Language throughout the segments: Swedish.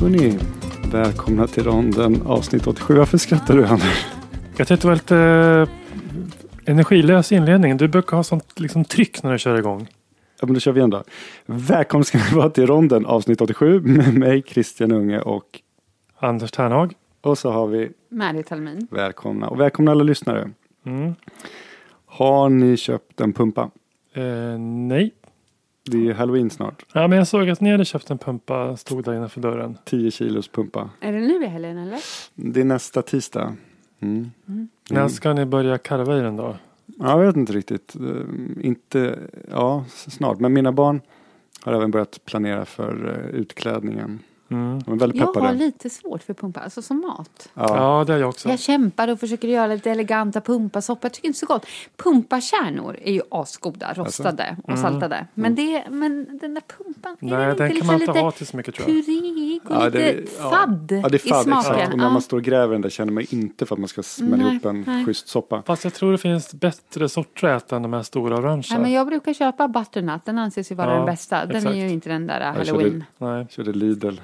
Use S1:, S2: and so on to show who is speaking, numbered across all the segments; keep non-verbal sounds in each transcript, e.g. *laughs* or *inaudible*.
S1: Hörrni, välkomna till ronden avsnitt 87. Varför skrattar du Anders?
S2: Jag tyckte det var lite eh, energilös inledning. Du brukar ha sånt liksom, tryck när du kör igång.
S1: Ja, men då kör vi igen då. Välkomna ska ni vara till ronden avsnitt 87 med mig Christian Unge och,
S2: Anders Ternhag.
S1: och så har vi
S3: Mary Talmin.
S1: välkomna och välkomna alla lyssnare.
S2: Mm.
S1: Har ni köpt en pumpa?
S2: Eh, nej.
S1: Det är ju halloween snart.
S2: Ja, men jag såg att ni hade köpt en pumpa. Stod där innanför dörren.
S1: 10 kilos pumpa.
S3: Är det nu i helgen eller?
S1: Det är nästa tisdag. Mm.
S2: När ska ni börja karva i den då?
S1: Ja, jag vet inte riktigt. Eh, Inte, ja, snart. Men mina barn har även börjat planera för eh, utklädningen.
S2: Mm.
S1: De är väldigt
S3: Jag har lite svårt för pumpa, alltså som mat.
S1: Ja.
S2: Ja, det är jag också.
S3: Jag kämpar och försöker göra lite eleganta pumpasoppor. Jag tycker inte så gott. Pumpakärnor är ju asgoda, rostade och saltade. Men, det, men den där pumpan, är
S2: Nej,
S3: den
S2: den
S3: inte
S2: kan man inte
S3: lite
S2: ha till så mycket tror jag.
S3: purig och
S1: Ja,
S3: lite
S1: det- ja.
S3: fadd,
S1: Ja, det är fadd,
S3: i smaken?
S1: exakt. Och när man står och gräver den där känner man inte för att man ska smälla
S3: Nej,
S1: ihop en
S3: nej.
S1: schysst soppa.
S2: Fast jag tror det finns bättre sorter att äta än de här stora orangea.
S3: Nej, men jag brukar köpa butternut, den anses ju vara
S2: Ja,
S3: den bästa. Den
S2: exakt.
S3: är ju inte den där
S1: Jag körde-
S3: halloween.
S2: Nej.
S1: Jag körde Lidl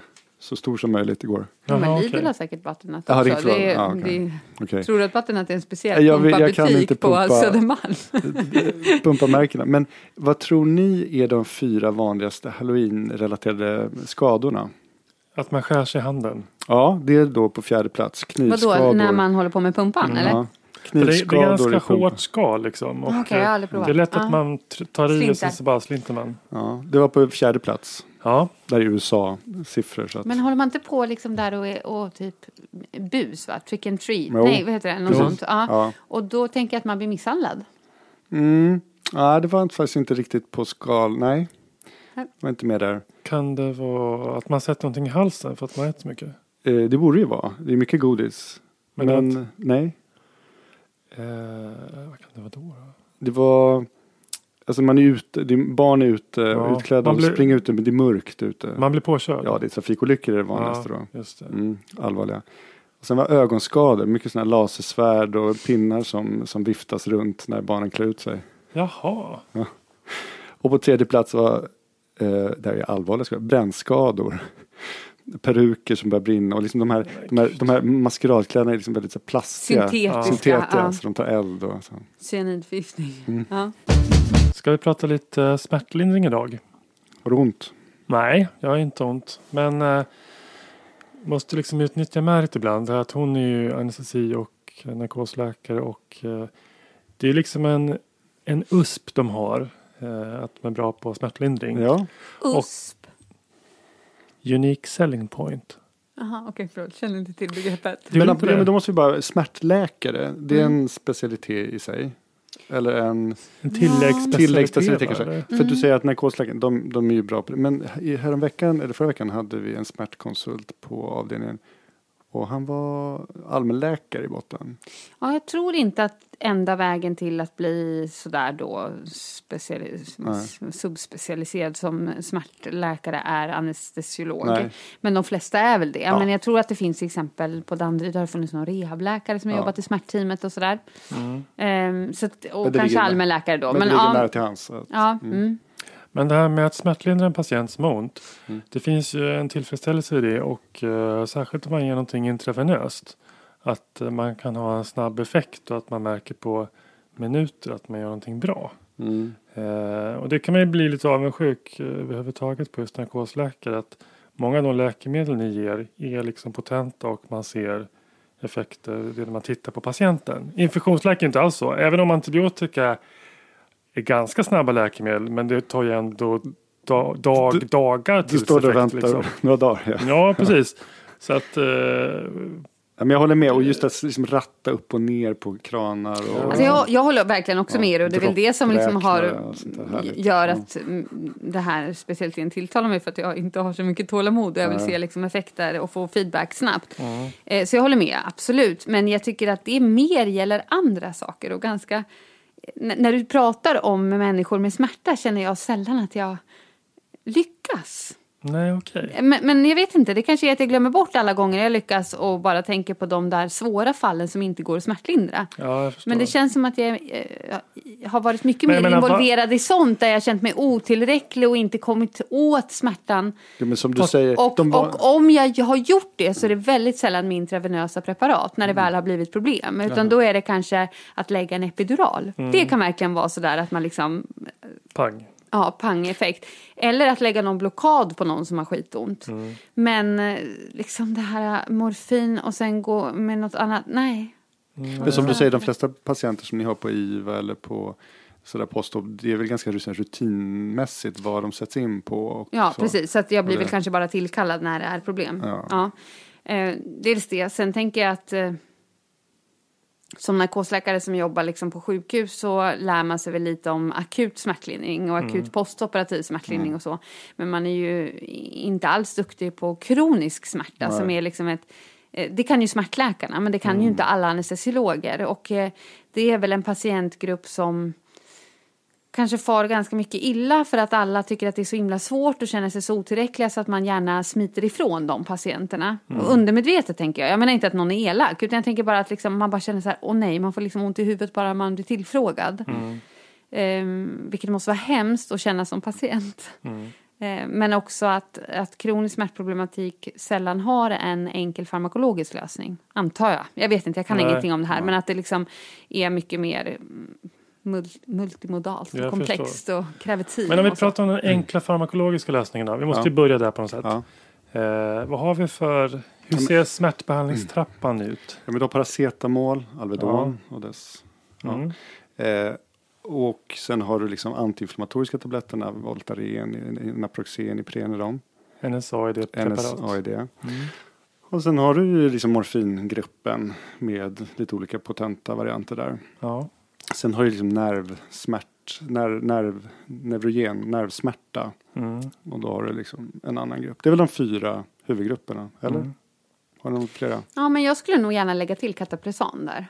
S1: så stor som möjligt igår.
S3: Ja, men Lidl
S2: okej.
S3: har säkert butternut också.
S1: klart.
S3: Det är,
S1: Ja, okej.
S3: det är,
S1: Okej.
S3: Tror du att butternut är en speciell
S1: Jag vet- jag kan
S3: pumpabutik
S1: inte
S3: på
S1: pumpa-
S3: Södermalm? *laughs*
S1: Pumpamärkena. Men vad tror ni är de fyra vanligaste halloween-relaterade skadorna?
S2: Att man skär sig i handen.
S1: Ja, det är då på fjärde plats. Knivskador.
S3: Vadå, när man håller på med pumpan eller?
S1: Ja.
S2: För det, det är
S1: Knivskador
S2: ganska hårt skal liksom. Och,
S3: Okej, jag har aldrig provat.
S2: Det är lätt att man tar i och sen så bara slinter man.
S1: Ja, det var på fjärde plats.
S2: Ja,
S1: Där är USA-siffror. Så att...
S3: Men håller man inte på liksom där och, är- och typ bus va? Trick and treat?
S1: Jo.
S3: Nej, vad heter det? Något
S1: Jo.
S3: sånt. Ja.
S1: Ja.
S3: Och då tänker jag att man blir misshandlad.
S1: Mm. Ja, det var faktiskt inte riktigt på skal. Nej,
S3: Nej.
S1: var inte med där.
S2: kan det vara att man sätter någonting i halsen för att man äter så mycket?
S1: Eh, det borde ju vara. Det är mycket godis.
S2: Men
S1: Men, nej,
S2: vad kan det vara då? då?
S1: det var... Alltså man är ute, det är, barn är ute,
S2: Ja,
S1: utklädda och
S2: blir-
S1: springer ute men det är mörkt ute.
S2: Man blir påkörd?
S1: Ja, det är trafikolyckor är det vanligaste
S2: ja,
S1: då.
S2: Just.
S1: Mm, allvarliga. Och sen var ögonskador, mycket sådana lasersvärd och pinnar som, som viftas runt när barnen klär ut sig.
S2: Jaha.
S1: Och på tredje plats var, eh, det här är allvarliga skador, brännskador. Peruker som börjar brinna och liksom de här, de här, de här maskeradkläderna är liksom väldigt så här plastiga.
S3: Syntetiska.
S1: Syntetiska,
S3: Ja.
S1: så de tar eld och så.
S3: Cyanidförgiftning.
S1: Mm.
S3: Ja.
S2: Ska vi prata lite eh, smärtlindring idag?
S1: Har du ont?
S2: Nej, jag har inte ont. Men eh, måste liksom utnyttja Märit ibland. Att hon är ju anestesi och narkosläkare och eh, det är liksom en, en USP de har. Eh, att de är bra på smärtlindring.
S1: Ja.
S3: USP.
S2: Unique selling point.
S3: Jaha, okej förlåt. Känner inte till begreppet.
S1: Men,
S2: inte
S1: ja, men då måste vi bara, smärtläkare, det är
S3: Mm.
S1: en specialitet i sig. Eller en
S2: En tilläggsspecialitet.
S1: tilläggsspecialitet kanske.
S2: eller?
S1: För att du säger att narkosläkare, de, de är ju bra på det. Men häromveckan, eller förra veckan hade vi en smärtkonsult på avdelningen. Och han var allmänläkare i botten.
S3: Ja, jag tror inte att enda vägen till att bli sådär då subspecialiserad som smärtläkare är anestesiolog.
S1: Nej.
S3: Men de flesta är väl det.
S1: Ja.
S3: Men jag tror att det finns till exempel på Danderyd har det funnits någon rehabläkare som har
S1: Ja.
S3: jobbat i smärtteamet och sådär.
S2: Mm.
S3: Ehm, så att, och kanske allmänläkare då.
S1: Men,
S3: Men,
S1: det ligger
S3: ja,
S1: nära till att-
S3: ja, mm.
S2: Men det här med att smärtlindra en patient som har ont.
S1: Mm.
S2: Det finns ju en tillfredsställelse i det och eh, särskilt om man ger någonting intravenöst. Att man kan ha en snabb effekt och att man märker på minuter att man gör någonting bra.
S1: Mm.
S2: Eh, och det kan man ju bli lite avundsjuk eh, överhuvudtaget på just narkosläkare. Att många av de läkemedel ni ger är liksom potenta och man ser effekter när man tittar på patienten. Infektionsläkare är inte alls så. Även om antibiotika är ganska snabba läkemedel men det tar ju ändå da, dag, dagar
S1: Du
S2: tills
S1: står där och väntar
S2: Liksom.
S1: några dagar. Ja.
S2: Ja, precis. Så att eh,
S1: men jag håller med och just att liksom ratta upp och ner på kranar. Och,
S3: Alltså jag, jag håller verkligen också
S1: Ja,
S3: med er och det är väl det som liksom har, gör att mm, det här speciellt igen tilltalar mig för att jag inte har så mycket tålamod och jag vill se liksom effekter och få feedback snabbt. Eh, Så jag håller med, absolut. Men jag tycker att det mer gäller andra saker och ganska... N- när du pratar om människor med smärta känner jag sällan att jag lyckas.
S2: Nej, okej.
S3: Men, men jag vet inte, det kanske är att jag glömmer bort alla gånger jag lyckas och bara tänker på de där svåra fallen som inte går att smärtlindra.
S2: Ja, jag.
S3: Men det känns som att jag eh, har varit mycket
S2: Men jag
S3: mer
S2: menar,
S3: involverad i sånt där jag känt mig otillräcklig och inte kommit åt smärtan.
S1: Ja, men som du säger,
S3: Och,
S1: var,
S3: och om jag har gjort det så är det väldigt sällan med intravenösa preparat när det
S1: Mm.
S3: väl har blivit problem. Utan då är det kanske att lägga en epidural.
S1: Mm.
S3: Det kan verkligen vara sådär att man liksom
S2: Pang.
S3: Ja, pang-effekt. Eller att lägga någon blockad på någon som har skitont.
S1: Mm.
S3: Men eh, liksom det här morfin och sen gå med något annat, nej.
S1: men som du säger, de flesta patienter som ni har på IVA eller på sådär postop, det är väl ganska rutinmässigt vad de sätts in på. Och
S3: Ja,
S1: så.
S3: precis. Så att jag blir väl kanske bara tillkallad när det är problem.
S1: Ja.
S3: Ja. Eh, dels det. Sen tänker jag att eh, som narkosläkare som jobbar liksom på sjukhus så lär man sig väl lite om akut smärtlindring och akut postoperativ smärtlindring och så. Men man är ju inte alls duktig på kronisk smärta som är liksom ett eh, det kan ju smärtläkarna, men det kan ju inte alla anestesiologer. Och eh, det är väl en patientgrupp som kanske far ganska mycket illa för att alla tycker att det är så himla svårt och känner sig så otillräckliga så att man gärna smiter ifrån de patienterna. Och undermedvetet tänker jag. Jag menar inte att någon är elak utan jag tänker bara att liksom, man bara känner så här, åh nej, man får liksom ont i huvudet bara man blir tillfrågad. Ehm, vilket måste vara hemskt att känna som patient. Ehm, men också att, att kronisk smärtproblematik sällan har en enkel farmakologisk lösning. Antar jag. Jag vet inte, jag kan
S2: Nej.
S3: ingenting om det här. Men att det liksom är mycket mer mm, mul- multimodalt och komplext och kräver tid.
S2: Men om vi pratar om den enkla farmakologiska lösningen då. Vi måste
S1: Ja.
S2: ju börja där på något sätt.
S1: Ja.
S2: Eh, vad har vi för... Hur ser smärtbehandlingstrappan ut?
S1: Ja, men då paracetamol, Alvedon och dess. Ja.
S2: Mm.
S1: Eh, och sen har du liksom antiinflammatoriska tabletterna, Voltaren, Naproxen, Ipren,
S2: NSAID-preparat.
S1: NSAID.
S2: Mm.
S1: Och sen har du ju liksom morfingruppen med lite olika potenta varianter där.
S2: Ja.
S1: Sen har du liksom nervsmärt, nerv, nerv, neurogen, nervsmärta.
S2: Mm.
S1: Och då har du liksom en annan grupp. Det är väl de fyra huvudgrupperna, eller?
S2: Mm.
S1: Har du flera?
S3: Ja, men jag skulle nog gärna lägga till Captoprezan där.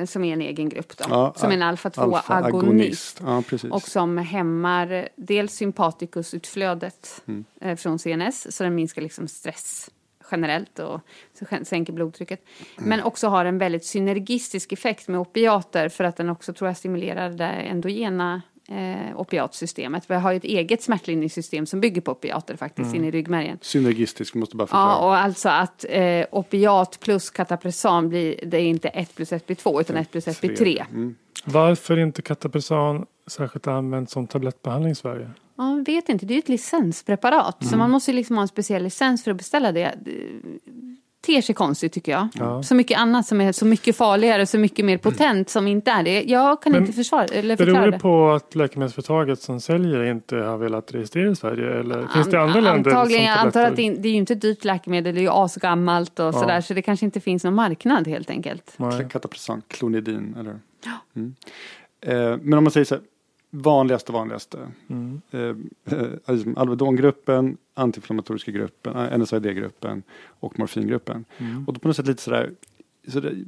S3: Eh, som är en egen grupp då.
S1: Ja,
S3: som är en alfa-2-agonist.
S1: Alfa-agonist. Ja.
S3: Och som hämmar dels sympatikusutflödet
S1: Mm.
S3: eh, från CNS. Så den minskar liksom stress generellt och så sänker blodtrycket.
S1: Mm.
S3: Men också har en väldigt synergistisk effekt med opiater för att den också tror jag stimulerar det endogena eh, opiatsystemet. Vi har ju ett eget smärtlindringssystem som bygger på opiater faktiskt in i ryggmärgen.
S1: Synergistisk, vi måste bara förklara.
S3: Ja, och alltså att eh, opiat plus katapresan blir, det är inte 1 plus 1 blir 2 utan 1 plus 1 blir 3.
S1: Mm.
S2: Varför inte Catapresan särskilt använt som tablettbehandling i Sverige?
S3: Ja, jag vet inte, det är ju ett licenspreparat så man måste ju liksom ha en speciell licens för att beställa det. Det ter sig konstigt tycker jag.
S2: Ja.
S3: Så mycket annat som är så mycket farligare, så mycket mer potent som inte är det. Jag kan
S2: Men
S3: inte försvara, eller
S2: Beror
S3: förklara
S2: det
S3: det.
S2: på att läkemedelsföretaget som säljer inte har velat registrera i Sverige? Eller finns det andra länder
S3: Antagligen,
S2: som
S3: jag antar att det, är ju inte ett dyrt läkemedel, det är ju asgammalt och
S2: Ja.
S3: sådär så det kanske inte finns någon marknad helt enkelt.
S2: Nej.
S1: Katapresan, klonidin, eller? Mm. Eh, men om man säger så här, vanligaste, vanligaste.
S2: Mm.
S1: Eh, eh, Alvedongruppen, antiinflammatoriska gruppen, eh, NSAID-gruppen och morfingruppen.
S2: Mm.
S1: Och då på något sätt lite sådär, sådär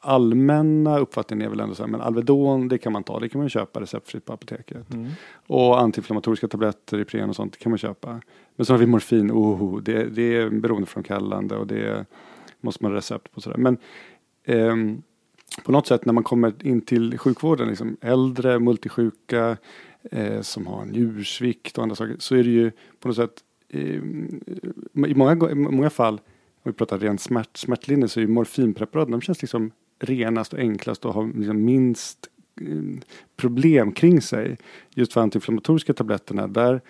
S1: allmänna uppfattningen är väl ändå så här, men Alvedon det kan man ta, det kan man köpa receptfritt på apoteket.
S2: Mm.
S1: Och antiinflammatoriska tabletter, Ipren och sånt kan man köpa. Men så har vi morfin, oh, det, det är beroendeframkallande och det måste man ha recept på. Sådär. Men ehm, på något sätt när man kommer in till sjukvården, liksom äldre, multisjuka, eh, som har njursvikt och andra saker, så är det ju på något sätt eh, i många, i många fall, om vi pratar rent smärt, smärtlinje, så är ju morfinpreparaten, de känns liksom renast och enklast och har liksom minst eh, problem kring sig. Just för antiinflammatoriska tabletterna, där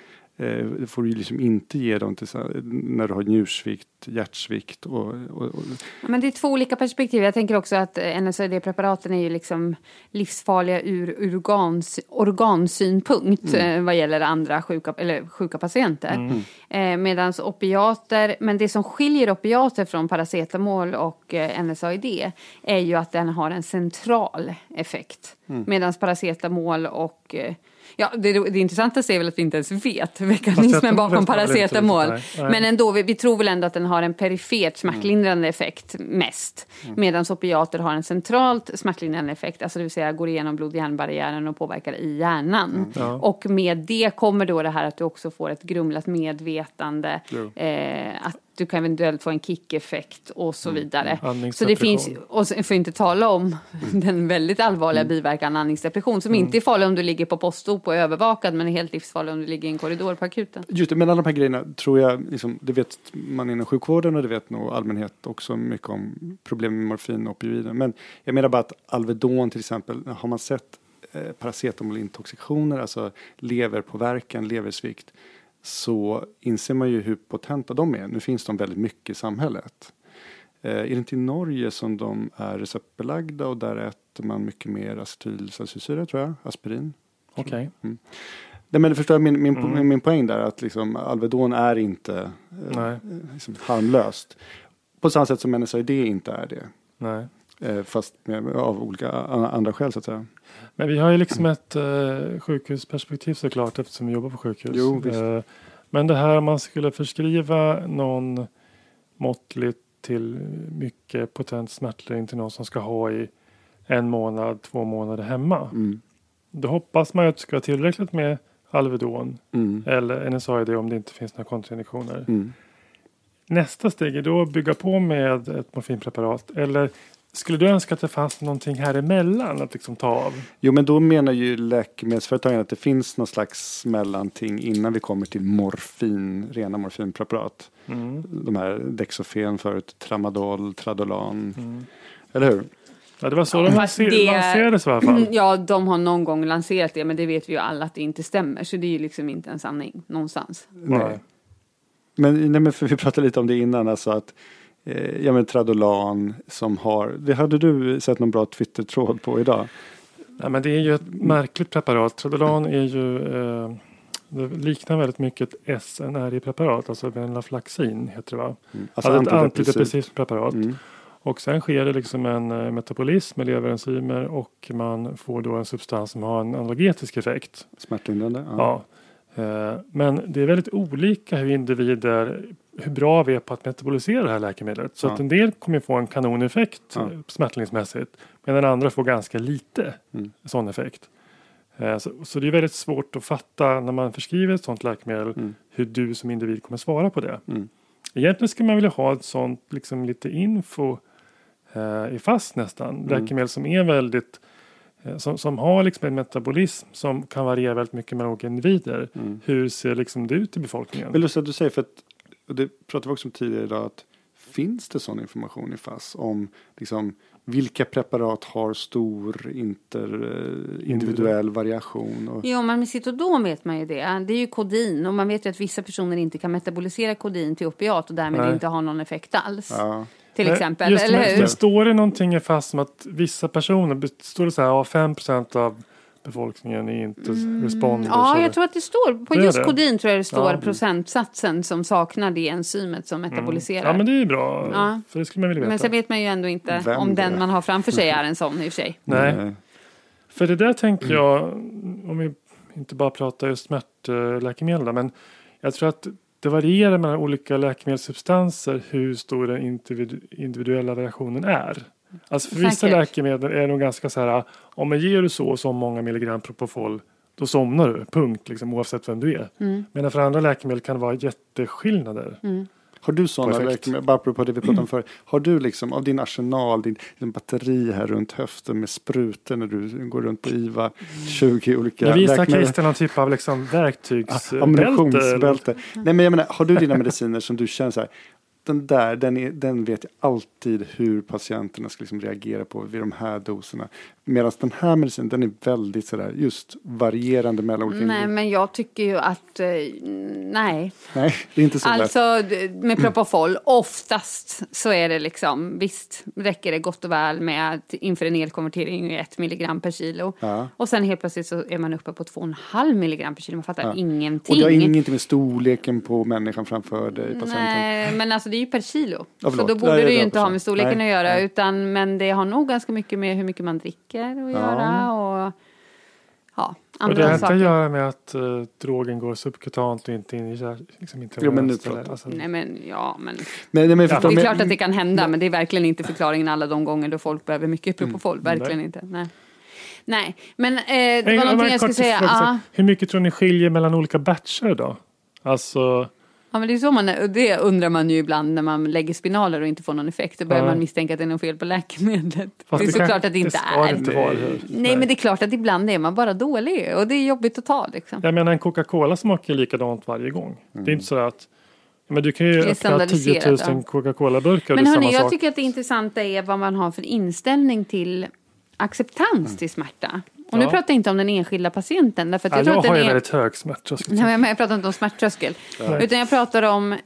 S1: eh, får du liksom inte ge dem till, när du har njursvikt hjärtsvikt. Och, och, och,
S3: Men det är två olika perspektiv. Jag tänker också att NSAID-preparaten är ju liksom livsfarliga ur organs, organsynpunkt
S1: Mm.
S3: eh, vad gäller andra sjuka, eller sjuka patienter.
S1: Mm.
S3: Eh, Medan opiater, men det som skiljer opiater från paracetamol och eh, NSAID är ju att den har en central effekt.
S1: Mm.
S3: Medan paracetamol och eh, Ja, det, det intressanta är väl att vi inte ens vet mekanismen bakom paracetamol. Men ändå, vi, vi tror väl ändå att den har en perifert smärtlindrande effekt mest. Medan opiater har en centralt smärtlindrande effekt, alltså det vill säga går igenom blod-hjärnbarriären och påverkar i hjärnan.
S2: Ja.
S3: Och med det kommer då det här att du också får ett grumlat medvetande, eh, att du kan eventuellt få en kick-effekt och så vidare. Så det finns, och får inte tala om *laughs* den väldigt allvarliga biverkan andningsdepression som inte är farlig om du ligger på postop och är övervakad men är helt livsfarlig om du ligger i en korridor på akuten.
S1: Just det, men alla de här grejerna tror jag, liksom, det vet man inom sjukvården och det vet nog allmänhet också mycket om problem med morfin och opioider. Men jag menar bara att Alvedon till exempel, har man sett eh, paracetamolintoxikationer, alltså leverpåverkan, leversvikt, så inser man ju hur potenta de är. Nu finns de väldigt mycket i samhället. Eh, är det inte i Norge som de är receptbelagda och där äter man mycket mer acetylsalicylsyra tror jag, aspirin?
S2: Okej.
S1: Nej men du förstår min, min,
S2: Mm.
S1: min poäng där att liksom Alvedon är inte eh, liksom harmlöst. På samma sätt som NSAID inte är det.
S2: Nej.
S1: Eh, fast av olika andra skäl så att säga.
S2: Men vi har ju liksom ett eh, sjukhusperspektiv såklart eftersom vi jobbar på sjukhus.
S1: Jo.
S2: Eh, men det här om man skulle förskriva någon måttligt till mycket potent smärtlindring till någon som ska ha i en månad, två månader hemma.
S1: Mm.
S2: Då hoppas man ju att det ska vara tillräckligt med Alvedon
S1: Mm.
S2: eller NSAID om det inte finns några kontraindikationer.
S1: Mm.
S2: Nästa steg är då att bygga på med ett morfinpreparat. Eller skulle du önska att det fanns någonting här emellan att liksom ta av?
S1: Jo men då menar ju läkemedelsföretagen att det finns någon slags mellanting innan vi kommer till morfin, rena morfinpreparat.
S2: Mm.
S1: De här Dexofen förut, Tramadol, Tradolan.
S2: Mm.
S1: Eller hur?
S2: Ja, det var så de lanser-
S3: det-
S2: lanserades i alla fall.
S3: Ja, de har någon gång lanserat det men det vet vi ju alla att det inte stämmer så det är ju liksom inte en sanning någonstans.
S1: Nej. Men, nej, men för vi pratade lite om det innan, alltså att eh, ja men Tradolan som har, det hade du sett någon bra Twitter-tråd på idag?
S2: Ja, men det är ju ett märkligt preparat. Tradolan är ju eh, liknar väldigt mycket ett SNRI-preparat, alltså venlafaxin heter det va?
S1: Mm.
S2: Alltså, ett antidepressivt preparat.
S1: Mm.
S2: Och sen sker det liksom en eh, metabolism med leverenzymer och man får då en substans som har en analgetisk effekt.
S1: Smärtlindrande? Ja.
S2: Ja. Eh, Men det är väldigt olika hur individer, hur bra vi är på att metabolisera det här läkemedlet. Så
S1: Ja.
S2: att en del kommer få en kanoneffekt
S1: Ja.
S2: ja. smärtlingsmässigt. Medan andra får ganska lite
S1: Mm.
S2: sån effekt. Eh, Så, så det är väldigt svårt att fatta när man förskriver ett sånt läkemedel
S1: Mm.
S2: hur du som individ kommer svara på det.
S1: Mm.
S2: Egentligen skulle man vilja ha ett sånt liksom lite info eh, i fast nästan.
S1: Mm.
S2: Läkemedel som är väldigt eh, som, som har liksom en metabolism som kan variera väldigt mycket mellan olika individer.
S1: Mm.
S2: Hur ser liksom det ut i befolkningen?
S1: Men lustigt att du säger, för att, och det pratade vi också om tidigare idag, att finns det sån information i FASS om liksom, vilka preparat har stor inter, eh, individuell variation? Och,
S3: Jo, men med Citodon vet man ju det. Det är ju kodin och man vet ju att vissa personer inte kan metabolisera kodin till opiat och därmed
S2: Nej.
S3: inte har någon effekt alls.
S1: ja.
S3: Till
S2: Nej,
S3: exempel,
S2: just
S3: eller
S2: det,
S3: hur?
S2: Men står det någonting fast som att vissa personer, står det så här, ja, 5 av befolkningen är inte responders?
S3: Mm. Ja,
S2: eller-
S3: jag tror att det står. På
S2: Det
S3: just kodin tror jag det står
S2: Ja.
S3: procentsatsen som saknar det enzymet som metaboliserar.
S2: Ja, men det är ju bra.
S3: Ja.
S2: För det skulle man vilja veta.
S3: Men sen vet man ju ändå inte
S1: Vem
S3: om den man har framför sig är en sån i och för sig. *laughs*
S2: Nej.
S1: Eh,
S2: För det där tänker jag, om vi inte bara pratar just smärtläkemedel, men jag tror att det varierar mellan olika läkemedelssubstanser hur stor den individu- individuella variationen är. Alltså för vissa
S3: Säkert.
S2: läkemedel är det nog ganska så här, om man ger du så och så många milligram Propofol, då somnar du, punkt, liksom, oavsett vem du är.
S3: Mm.
S2: Medan för andra läkemedel kan det vara jätteskillnader.
S1: Har du sådana apropå det vi pratade om *clears throat* förr, har du liksom av din arsenal, din, din batteri här runt höften med sprutor när du går runt på IVA, 20 olika
S2: Men visar? Christer någon typ av liksom verktygsbälte? eller?
S1: Ammunitionsbälte. Nej men jag menar, har du dina mediciner som du känner så här, den där, den, är, den vet jag alltid hur patienterna ska liksom reagera på vid de här doserna. Medan den här medicinen, den är väldigt sådär just varierande mellan olika
S3: Nej, men jag tycker ju att, eh, nej.
S1: Nej, det är inte så.
S3: Alltså med Propofol, oftast så är det liksom, visst räcker det gott och väl med att inför en elkonvertering ett milligram per kilo.
S1: Ja.
S3: Och sen helt plötsligt så är man uppe på 2,5 milligram per kilo, man fattar
S1: Ja.
S3: ingenting.
S1: Och det har ingenting med storleken på människan framför dig, patienten.
S3: Nej, men alltså det är ju per kilo.
S1: Ja,
S3: så då borde
S1: Nej,
S3: det ju inte ha med storleken
S1: Nej,
S3: att göra.
S1: nej.
S3: Utan, men det har nog ganska mycket med hur mycket man dricker att göra. Och ja,
S2: Och det
S3: andra
S2: har inte
S3: saker.
S2: att göra med att uh, drogen går subkutant och inte in i liksom
S1: Jo, men nu
S2: intravenöst eller-
S1: pratar-
S2: alltså,
S3: Nej men ja, men
S1: Men, nej, men
S2: Ja.
S3: det är klart att det kan hända. Men det är verkligen inte förklaringen alla de gånger då folk behöver mycket
S1: Mm.
S3: Propofol. Verkligen
S2: Nej.
S3: inte. Nej. Nej, men eh, det var någonting jag skulle säga.
S2: fråga
S3: Ja,
S2: Hur mycket tror ni skiljer mellan olika batcher då? Alltså,
S3: ja, men det är så man, det undrar man ju ibland när man lägger spinaler och inte får någon effekt. Då börjar
S2: Ja.
S3: man misstänka att det är något fel på läkemedlet.
S2: Fast
S3: det är såklart att det inte
S2: det
S3: är.
S2: inte vara?
S3: Nej,
S2: Nej.
S3: men det är klart att ibland är man bara dålig och det är jobbigt att ta liksom.
S2: jag menar en Coca-Cola smakar ju likadant varje gång. Det är
S1: Mm.
S2: inte så att men du kan ju öppna 10
S3: standardiserat,
S2: 000
S3: ja.
S2: Coca-Cola-burkar
S3: Men hörni, jag
S2: sak.
S3: tycker att det intressanta är vad man har för inställning till acceptans till smärta. Och nu
S2: Ja.
S3: pratar jag inte om den enskilda patienten. Därför att
S2: Ja,
S3: jag tror
S2: jag
S3: att
S2: har
S3: den
S2: ju
S3: är...
S2: väldigt hög smärttröskel.
S3: Nej, men jag pratar inte om smärttröskel. Utan jag pratar om... Eh,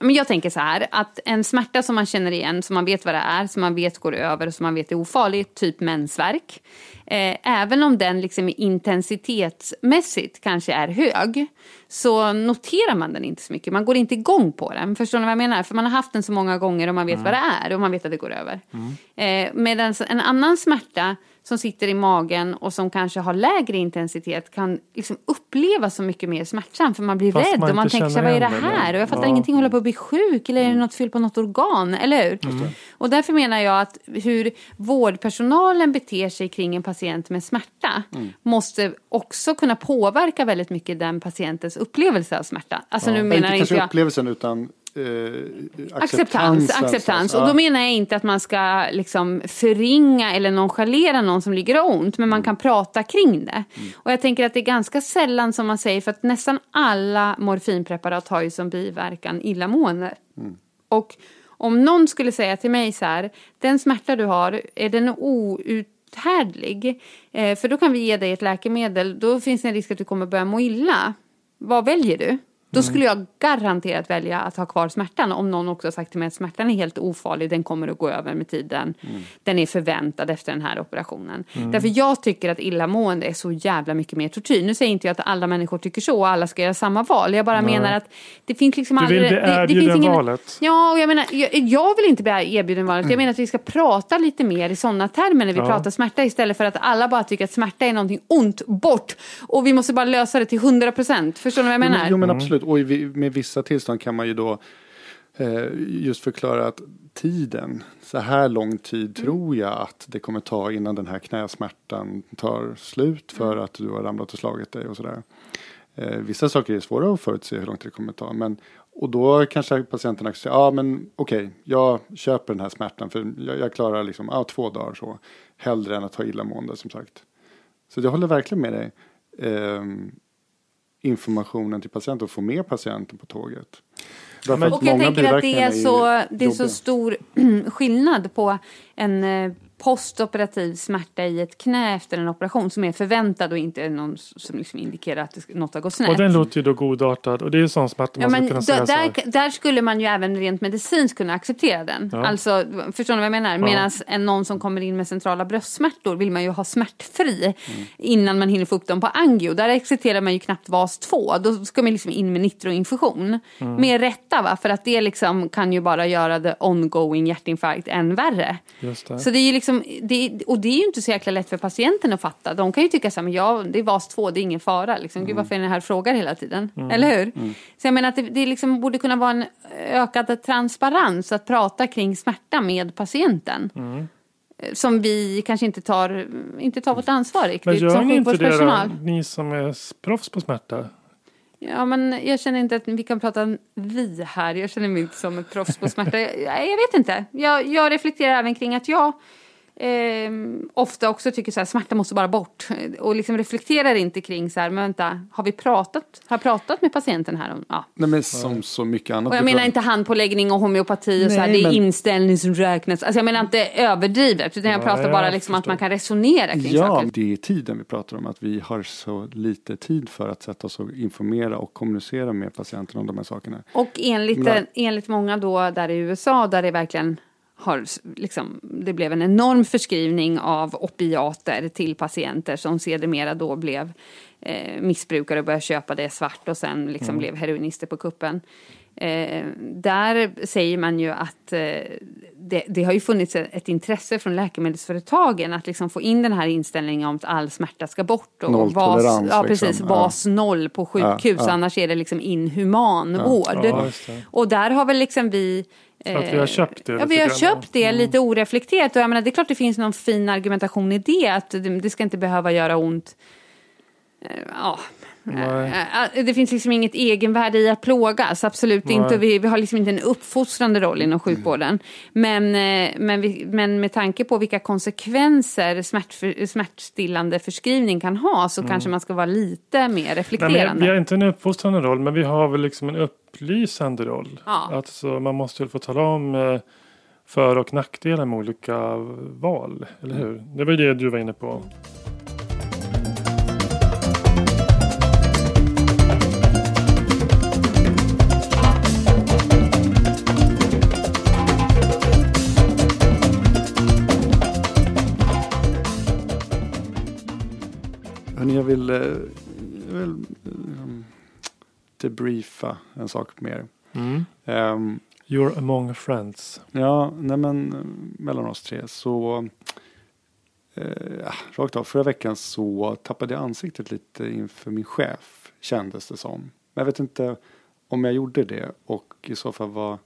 S3: men jag tänker så här, att en smärta som man känner igen, som man vet vad det är, som man vet går över och som man vet är ofarlig, typ mensvärk. Eh, även om den liksom intensitetsmässigt kanske är hög, så noterar man den inte så mycket. Man går inte igång på den. Förstår ni vad jag menar? För man har haft den så många gånger och man vet vad det är och man vet att det går över. Eh, medan en annan smärta som sitter i magen och som kanske har lägre intensitet kan liksom upplevas så mycket mer smärtsam för man blir
S2: Fast
S3: rädd
S2: man
S3: och man tänker sig vad är det här? Och jag fattar
S2: ja.
S3: ingenting, håller på att bli sjuk eller är det något fel på något organ, eller hur? Och därför menar jag att hur vårdpersonalen beter sig kring en patient med smärta måste också kunna påverka väldigt mycket den patientens upplevelse av smärta. Alltså nu
S1: Ja,
S3: menar
S1: inte kanske
S3: jag...
S1: upplevelsen utan
S3: Acceptans,
S1: acceptans.
S3: acceptans.
S1: alltså.
S3: Och då menar jag inte att man ska liksom förringa eller nonchalera någon som ligger och ont, men man kan prata kring det. Och jag tänker att det är ganska sällan som man säger, för att nästan alla morfinpreparat har ju som biverkan illamående. Och om någon skulle säga till mig så här, den smärta du har, är den outhärdlig? Eh, för då kan vi ge dig ett läkemedel, då finns det en risk att du kommer börja må illa. Vad väljer du? Då skulle jag garanterat välja att ha kvar smärtan om någon också har sagt till mig att smärtan är helt ofarlig, den kommer att gå över med tiden. Den är förväntad efter den här operationen. Därför jag tycker att illamående är så jävla mycket mer tortyr. Nu säger inte jag att alla människor tycker så och alla ska göra samma val. Jag bara menar att det finns liksom
S2: Du vill
S3: aldrig...
S2: bli erbjuden valet.
S3: Ja, och jag menar, jag, jag vill inte bli erbjuden valet. Jag menar att vi ska prata lite mer i sådana termer när vi
S2: Ja.
S3: pratar smärta istället för att alla bara tycker att smärta är någonting ont, bort. Och vi måste bara lösa det till 100 procent. Förstår ni vad jag
S1: Jo,
S3: menar?
S1: men, jo men absolut, och i, vi- med vissa tillstånd kan man ju då eh, just förklara att tiden, så här lång tid tror jag att det kommer ta innan den här knäsmärtan tar slut för att du har ramlat och slagit dig och sådär. Eh, vissa saker är svåra att förutse hur långt det kommer ta. Men, och då kanske patienten säger, ja men okej, jag köper den här smärtan för jag, jag klarar liksom, ja, två dagar så. Hellre än att ha illamående som sagt. Så jag håller verkligen med dig. Ehm, informationen till patienten och få med patienten på tåget. Därför
S3: Och jag tänker att det är,
S1: biverkningar
S3: så, det är så stor *clears throat* skillnad på en eh, postoperativ smärta i ett knä efter en operation som är förväntad och inte någon som liksom indikerar att något har gått snett.
S2: Och den låter ju då godartad och det är ju sån smärta
S3: Ja,
S2: man skulle kunna säga
S3: där, där skulle man ju även rent medicinskt kunna acceptera den.
S2: Ja.
S3: Alltså, förstår ni vad jag menar?
S2: Ja.
S3: Medan en någon som kommer in med centrala bröstsmärtor vill man ju ha smärtfri
S2: Mm.
S3: innan man hinner få upp dem på angio. Där accepterar man ju knappt VAS 2. Då ska man liksom in med nitroinfusion.
S2: Mm.
S3: Med rätta va? För att det liksom kan ju bara göra the ongoing hjärtinfarkt än värre.
S2: Just det.
S3: Så det är ju liksom, det, och det är ju inte så jäkla lätt för patienten att fatta. De kan ju tycka så här, men ja, det är VAS 2, det är ingen fara. Liksom. Gud, varför är ni här frågar hela tiden? Eller hur? Så jag menar att det, det liksom borde kunna vara en ökad transparens att prata kring smärta med patienten. Eh, Som vi kanske inte tar, inte tar vårt ansvar
S2: Men
S3: riktigt
S2: gör
S3: som
S2: ni inte det då, ni som är proffs på smärta?
S3: Ja, men jag känner inte att vi kan prata vi här. Jag känner mig inte som ett proffs på smärta. *laughs* Jag, jag vet inte. Jag, jag reflekterar även kring att jag eh, ofta också tycker så här, smärta måste bara bort. Och liksom reflekterar inte kring så här, men vänta, har vi pratat, har jag pratat med patienten här? om- Ja.
S1: Nej, men som så mycket annat.
S3: Och jag menar inte handpåläggning och homeopati och så här,
S1: Nej,
S3: det är
S1: men-
S3: inställning som räknas. Alltså jag menar inte överdrivet, utan jag
S2: Ja,
S3: pratar
S2: jag
S3: bara liksom att man kan resonera kring
S1: Ja,
S3: saker.
S1: det är tiden vi pratar om. Att vi har så lite tid för att sätta oss och informera och kommunicera med patienten om de här sakerna.
S3: Och enligt,
S1: Ja.
S3: enligt många då där i USA där det verkligen har liksom, det blev en enorm förskrivning av opiater till patienter som sedermera då blev eh, missbrukare och började köpa det svart och sen liksom
S1: Mm.
S3: blev heroinister på kuppen. Eh, där säger man ju att eh, det, det har ju funnits ett, intresse från läkemedelsföretagen att liksom få in den här inställningen om att all smärta ska bort. Och
S1: Nolltolerans,
S3: ja, precis,
S1: liksom.
S3: bas noll på sjukhus,
S1: Ja, ja.
S3: annars är det liksom inhuman vård.
S2: Ja.
S3: Och där har väl liksom vi...
S2: Att vi har köpt det
S3: Ja, vi har köpt det
S2: Mm.
S3: lite oreflekterat. Och jag menar, det är klart det finns någon fin argumentation i det. Att det, det ska inte behöva göra ont. Eh, Ja.
S2: Nej.
S3: Eh, Det finns liksom inget egenvärde i att plågas, absolut
S2: Nej.
S3: inte. Vi, vi har liksom inte en uppfostrande roll inom sjukvården. Men, eh, men, vi, men med tanke på vilka konsekvenser smärtför, smärtstillande förskrivning kan ha så kanske man ska vara lite mer
S2: Nej,
S3: reflekterande.
S2: vi har inte en uppfostrande roll men vi har väl liksom en upplysande roll.
S3: Ja.
S2: Alltså, man måste väl få tala om eh, för och nackdelar med olika val. Eller hur? Det var ju det du var inne på.
S1: Jag vill, eh, jag vill um, debriefa en sak mer.
S2: Mm.
S1: Ehm,
S2: You're among friends.
S1: Ja, nej men eh, mellan oss tre så eh, ja, rakt av förra veckan så tappade jag ansiktet lite inför min chef kändes det som. Men jag vet inte om jag gjorde det och i så fall vad,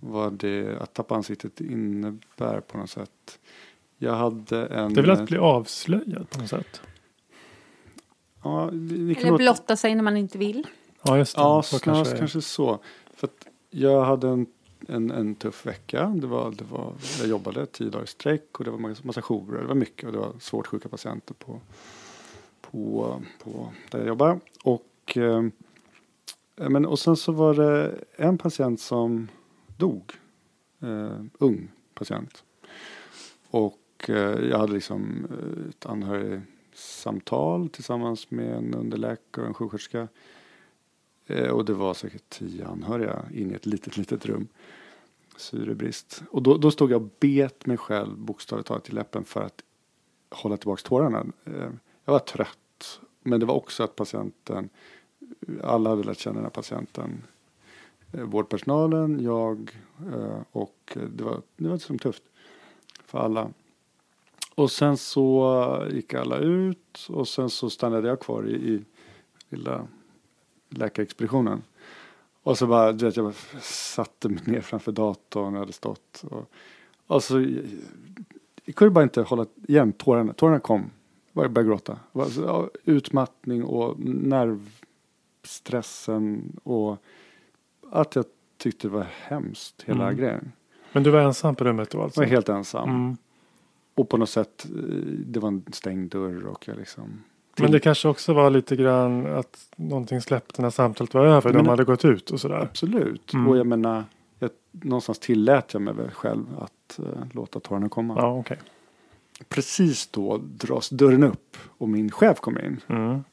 S1: vad det att tappa ansiktet innebär på något sätt. Jag hade en...
S2: Det är väl att bli avslöjad på något sätt.
S1: Ja, ni, ni kan
S3: Eller blotta sig när man inte vill.
S2: Ja, just det.
S1: Ja,
S2: Så
S1: snarast
S2: kanske
S1: kanske, så. För att jag hade en, en, en tuff vecka. Det var, det var, jag jobbade tio dagar i sträck och det var massa, massa jourer. Det var mycket och det var svårt sjuka patienter på, på, på där jag jobbar. Och, eh, men, och sen så var det en patient som dog. Eh, ung patient. Och eh, jag hade liksom eh, ett samtal tillsammans med en underläkare och en sjuksköterska. Eh, och det var säkert tio anhöriga in i ett litet, litet rum. Syrebrist. Och då, då stod jag och bet mig själv bokstavligt talat i läppen för att hålla tillbaka tårarna. Eh, jag var trött. Men det var också att patienten, alla hade lärt känna den här patienten. Eh, vårdpersonalen, jag och det var, det var liksom tufft för alla. Och sen så gick alla ut och sen så stannade jag kvar i, i lilla läkarexpeditionen. Och så bara, du vet, jag bara satte mig ner framför datorn och hade stått. Och, och så, jag kunde bara inte hålla igen tårarna. Tårarna kom. Jag började gråta. Utmattning och nervstressen och att jag tyckte det var hemskt, hela
S2: Mm.
S1: grejen.
S2: Men du var ensam på rummet då
S1: Jag
S2: alltså?
S1: var helt ensam.
S2: Mm.
S1: Och på något sätt, eh, det var en stängd dörr och jag liksom
S2: Men det kanske också var lite grann att någonting släppte när samtalet var över.
S1: Men-
S2: de hade gått ut och sådär.
S1: Absolut.
S2: Mm.
S1: Och jag menar, jag, någonstans tillät jag mig väl själv att eh, låta tårarna komma.
S2: Ja, okej.
S1: Precis då dras dörren upp och min chef kommer in.
S2: Mm.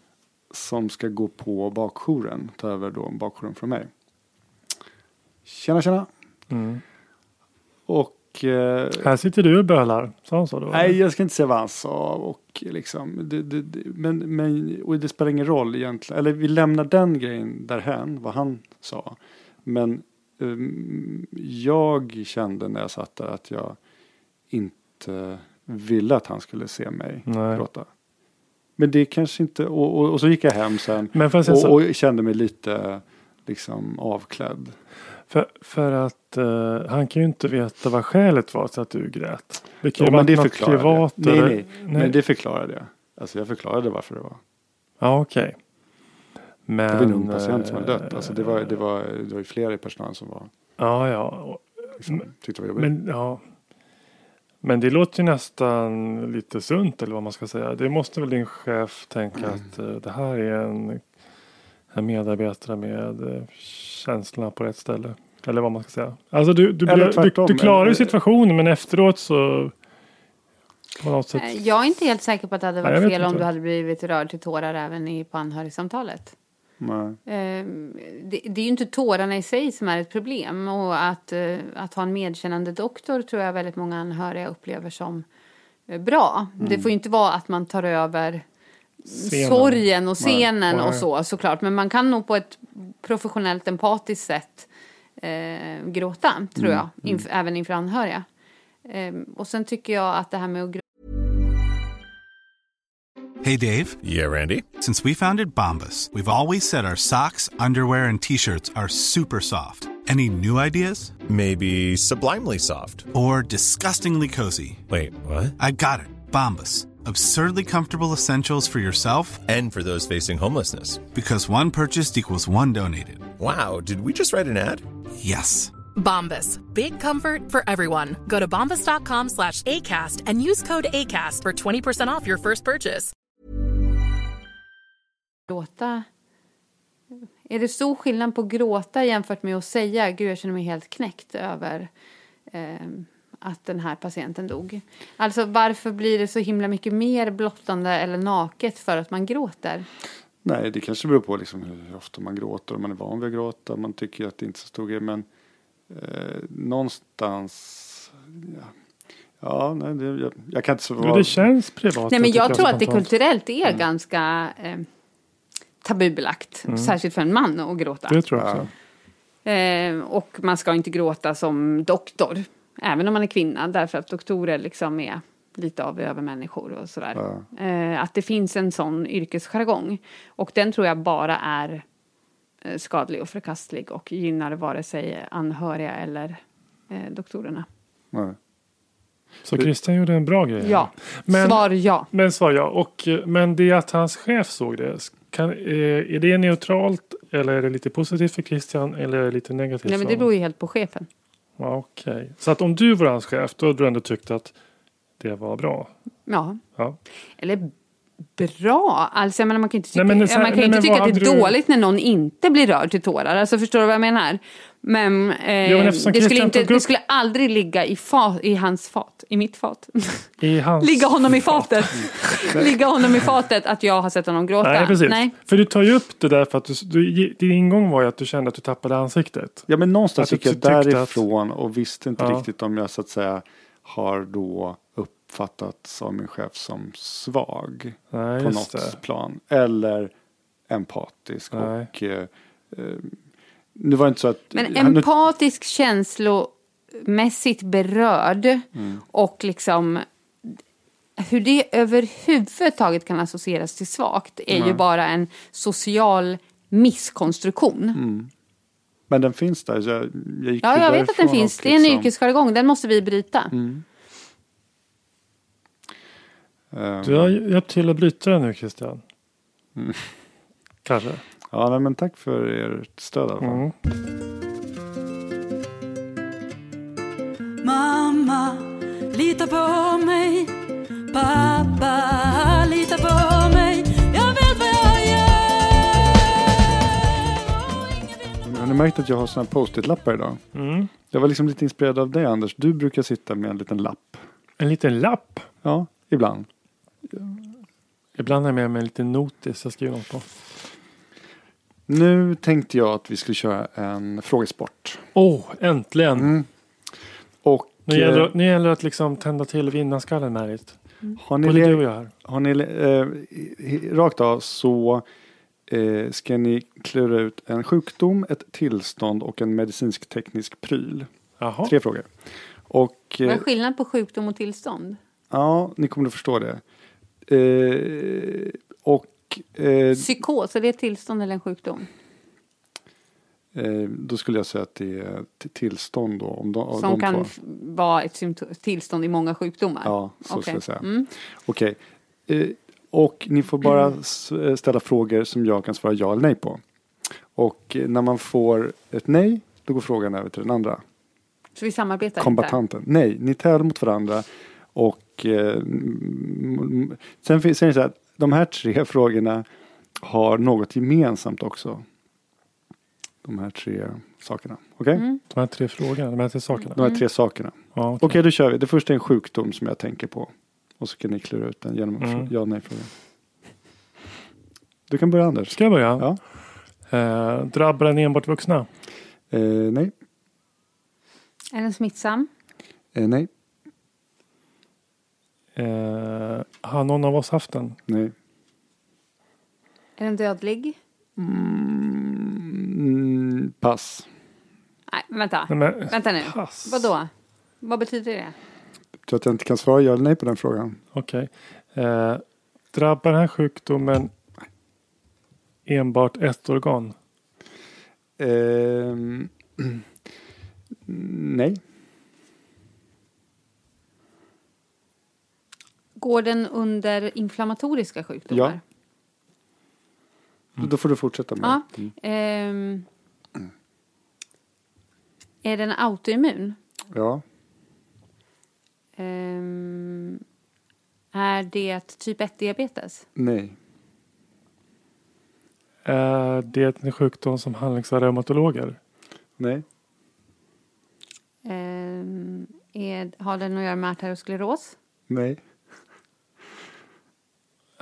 S1: Som ska gå på bakjouren, ta över då bakjouren från mig. Tjena tjena.
S2: Mm.
S1: Och eh,
S2: Här sitter du och bölar. Sa han så då?
S1: Nej, jag ska inte säga vad han sa. Och liksom, det, det, det, men, men, och det spelar ingen roll egentligen. Eller vi lämnar den grejen därhän, vad han sa. Men um, jag kände när jag satt där att jag inte ville att han skulle se mig
S2: Nej.
S1: gråta. Men det kanske inte, och, och, och så gick jag hem sen och, och kände mig lite liksom avklädd.
S2: För, för att eh, han kan ju inte veta vad skälet var till att du grät. Det kan ju
S1: men det förklarade jag. Nej,
S2: eller-
S1: nej, Men det förklarade jag. Alltså jag förklarade varför det var.
S2: Ja, okej. Men...
S1: Det var en ung patient som hade
S2: eh,
S1: dött. Alltså det, var, det, var, det var ju flera i personalen som var,
S2: Ja, ja.
S1: Liksom, tyckte det var jobbigt.
S2: Men ja. Men det låter ju nästan lite sunt eller vad man ska säga. Det måste väl din chef tänka
S1: Mm.
S2: att eh, det här är en medarbetare med eh, känslorna på rätt ställe. Eller vad man ska säga. Alltså du, du, blir- du,
S1: tvärtom,
S2: du klarar ju situationen men efteråt så på något sätt.
S3: Eh, Jag är inte helt säker på att det hade
S2: Nej,
S3: varit
S2: vet
S3: fel om du hade blivit rörd till tårar även i, på anhörigsamtalet.
S1: Nej.
S3: Ehm, det, det är ju inte tårarna i sig som är ett problem. Och att, eh, att ha en medkännande doktor tror jag väldigt många anhöriga upplever som bra. Det får ju inte vara att man tar över
S2: Scenen.
S3: sorgen och scenen
S2: Nej.
S3: och så såklart. Men man kan nog på ett professionellt empatiskt sätt eh, gråta, tror jag. Inf- Även inför anhöriga. Ehm, och sen tycker jag att det här med att gråta
S4: Hey, Dave.
S5: Yeah, Randy.
S4: Since we founded Bombus, we've always said our socks, underwear, and t shirts are super soft. Any new ideas?
S5: Maybe sublimely soft.
S4: Or disgustingly cozy?
S5: Wait, what?
S4: I got it. Bombus. Absurdly comfortable essentials for yourself
S5: And for those facing homelessness.
S4: because one purchased equals one donated.
S5: Wow, did we just write an ad?
S4: Yes.
S6: Bombas. Big comfort for everyone. Go to bombas.com slash ACAST and use code ACAST for 20% off your first purchase.
S3: gråta. Är det stor skillnad på gråta jämfört med att säga gud jag känner mig helt knäckt över eh, att den här patienten dog? Alltså varför blir det så himla mycket mer blottande eller naket för att man gråter?
S1: Nej, det kanske beror på liksom hur ofta man gråter. Om man är van vid att gråta. Man tycker att det inte är så stor grej. Men eh, någonstans. Ja, ja nej, det, jag, jag kan inte så
S2: Jo, det känns privat.
S3: Nej men jag tror att det kulturellt är ganska eh, tabubelagt. Särskilt för en man att gråta.
S2: Det tror jag också.
S3: Eh, och man ska inte gråta som doktor. Även om man är kvinna. Därför att doktorer liksom är lite av övermänniskor och sådär. Eh, att det finns en sån yrkesjargong. Och den tror jag bara är eh, skadlig och förkastlig. Och gynnar vare sig anhöriga eller eh, doktorerna.
S1: nej.
S2: Så Christian gjorde en bra grej.
S3: Ja.
S2: Men-
S3: Svar ja.
S2: Men svar ja. Och, eh, men det att hans chef såg det. Kan, eh, är det neutralt eller är det lite positivt för Christian eller är det lite negativt?
S3: Nej men det beror ju helt på chefen.
S2: Okej. Så att om du var hans chef då hade du ändå tyckt att det var bra?
S3: Ja.
S2: Ja.
S3: Eller bra. Alltså jag menar, man kan ju inte tycka,
S2: Nej, här-
S3: man kan
S2: nej,
S3: inte tycka att det är
S2: du-
S3: dåligt när någon inte blir rörd till tårar. Alltså förstår du vad jag menar? Men, eh,
S2: Ja, men
S3: det, skulle inte, det skulle aldrig ligga i, fa, i hans fat. I mitt fat.
S2: I hans...
S3: ligga honom i fatet. *laughs* ligga honom i fatet att jag har sett honom gråta.
S2: Nej, precis.
S3: Nej.
S2: För du tar ju upp det där för att du, du, din ingång var ju att du kände att du tappade ansiktet.
S1: Ja men någonstans gick jag
S2: tyckte att-
S1: därifrån och visste inte
S2: Ja.
S1: riktigt om jag så att säga har då uppfattats av min chef som svag
S2: Nej,
S1: på något
S2: det.
S1: plan. Eller empatisk.
S2: Nej.
S1: Och eh, nu var det inte så att...
S3: Men
S1: han- nu-
S3: empatisk, känslomässigt berörd
S2: Mm.
S3: och liksom hur det överhuvudtaget kan associeras till svagt är ju bara en social misskonstruktion.
S2: Mm.
S1: Men den finns där. Så jag, jag
S3: Ja, jag vet att den finns.
S1: och
S3: Det är en
S1: liksom,
S3: yrkesjargong, den måste vi bryta.
S1: eh,
S2: Du har hjälpt till att bryta den nu Christian.
S1: Mm.
S2: Kanske.
S1: Ja, nej, men tack för ert stöd i alla fall.
S2: Mm.
S7: Mamma, lita på mig. Pappa, lita på mig. Jag vet vad jag gör.
S1: Har ni märkt att jag har såna här post-it-lappar idag?
S2: Mm.
S1: Jag var liksom lite inspirerad av dig Anders. Du brukar sitta med en liten lapp.
S2: En liten lapp.
S1: Ja, ibland.
S2: Ibland är jag med med en liten notis jag skriver något på.
S1: Nu tänkte jag att vi skulle köra en frågesport.
S2: Åh, oh, äntligen!
S1: Mm. Och
S2: Nu, gäller,
S1: eh,
S2: nu gäller det att liksom tända till vinnarskallen Märit.
S1: har ni,
S2: Både du och jag här.
S1: har ni le- eh, rakt av så eh, ska ni klura ut en sjukdom, ett tillstånd och en medicinsk-teknisk pryl.
S2: Jaha.
S1: Tre frågor. Och
S3: Vad är
S1: eh,
S3: skillnad på sjukdom och tillstånd?
S1: ja, ni kommer att förstå det. Eh, och eh,
S3: Psykos, är det ett tillstånd eller en sjukdom?
S1: eh, då skulle jag säga att det är ett tillstånd då. Om de,
S3: Som
S1: de
S3: kan
S1: två.
S3: vara ett tillstånd i många sjukdomar?
S1: Ja, så
S3: Okej.
S1: ska jag säga.
S3: Mm.
S1: Okej. Eh, och ni får bara eh, ställa frågor som jag kan svara ja eller nej på. Och eh, när man får ett nej, då går frågan över till den andra.
S3: Så vi samarbetar inte?
S1: kombatanten. Nej, ni tävlar mot varandra. Och eh, sen finns det så här, de här tre *laughs* frågorna har något gemensamt också. De här tre sakerna. Okej?
S3: Mm.
S2: De här tre frågorna, de här tre sakerna.
S1: De här tre sakerna.
S2: Ja,
S1: Okej,
S2: okej.
S1: då kör vi. Det första är en sjukdom som jag tänker på. Och så kan ni klura ut den genom en
S2: Mm.
S1: mm. ja nej fråga. Du kan börja Anders.
S2: Ska jag börja?
S1: Ja.
S2: Eh, drabbar den enbart vuxna?
S1: Eh, nej.
S3: Är den smittsam?
S1: Eh, nej.
S2: Eh, har någon av oss haft den?
S1: Nej.
S3: Är den dödlig?
S1: Mm, pass.
S3: Nej, men vänta.
S2: Nej, men,
S3: Vänta nu.
S2: Pass.
S3: Vadå? Vad betyder det?
S1: Tror att jag inte kan svara ja eller nej på den frågan.
S2: Okej. Eh, drabbar den här sjukdomen enbart ett organ?
S1: Ehm, *clears throat* nej.
S3: Går den under inflammatoriska sjukdomar?
S1: Då får du fortsätta med
S3: Ja.
S1: Mm.
S3: Ehm, är den autoimmun?
S1: Ja.
S3: Ehm, är det typ 1 diabetes?
S1: Nej.
S2: Är det en sjukdom som handläggs av reumatologer?
S1: Nej.
S3: Ehm, är, har den att göra med arterioskleros?
S1: Nej.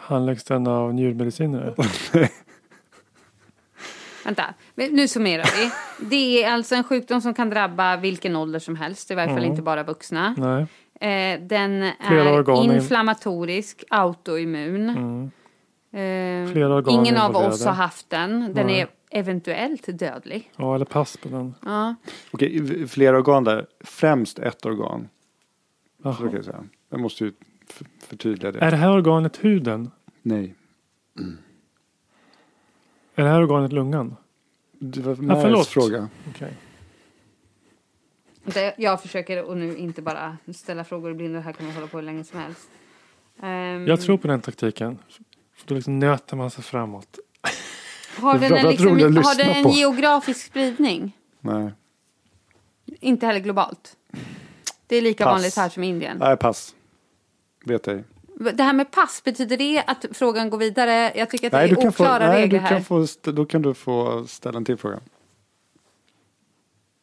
S2: Handläggs den av njurmedicinare? *laughs*
S3: Vänta, nu summerar vi. Det är alltså en sjukdom som kan drabba vilken ålder som helst, i varje fall
S2: Mm.
S3: inte bara vuxna.
S2: Nej.
S3: Eh, den
S2: Flera
S3: är inflammatorisk, autoimmun.
S2: Mm.
S3: Eh,
S2: Flera organ
S3: ingen av oss har haft den. Den
S2: Nej.
S3: är eventuellt dödlig.
S2: Ja, eller pass på den.
S3: Ja.
S1: Okej, flera organ där. Främst ett organ. Så kan
S2: Jaha.
S1: jag säga. Jag måste ju förtydliga det.
S2: Är det här organet huden?
S1: Nej.
S2: Är det här organet lungan?
S1: Det var
S2: Ja,
S1: Märs
S2: förlåt.
S1: fråga.
S2: Okej.
S3: Det- Jag försöker och nu inte bara ställa frågor i blindo. Här kan man hålla på hur länge som helst. Ehm,
S2: Jag tror på den taktiken. Då liksom nöter man sig framåt.
S3: har *laughs* den, en, liksom, har den en geografisk spridning?
S1: Nej.
S3: Inte heller globalt? Det är lika
S1: Pass.
S3: vanligt här som i Indien.
S1: Nej, pass. Vet ej.
S3: Det här med pass, betyder det att frågan går vidare? Jag tycker att det
S1: Nej,
S3: är
S1: du kan få,
S3: oklara
S1: nej,
S3: regler
S1: du
S3: här.
S1: kan få, st- då kan du få ställa en till fråga.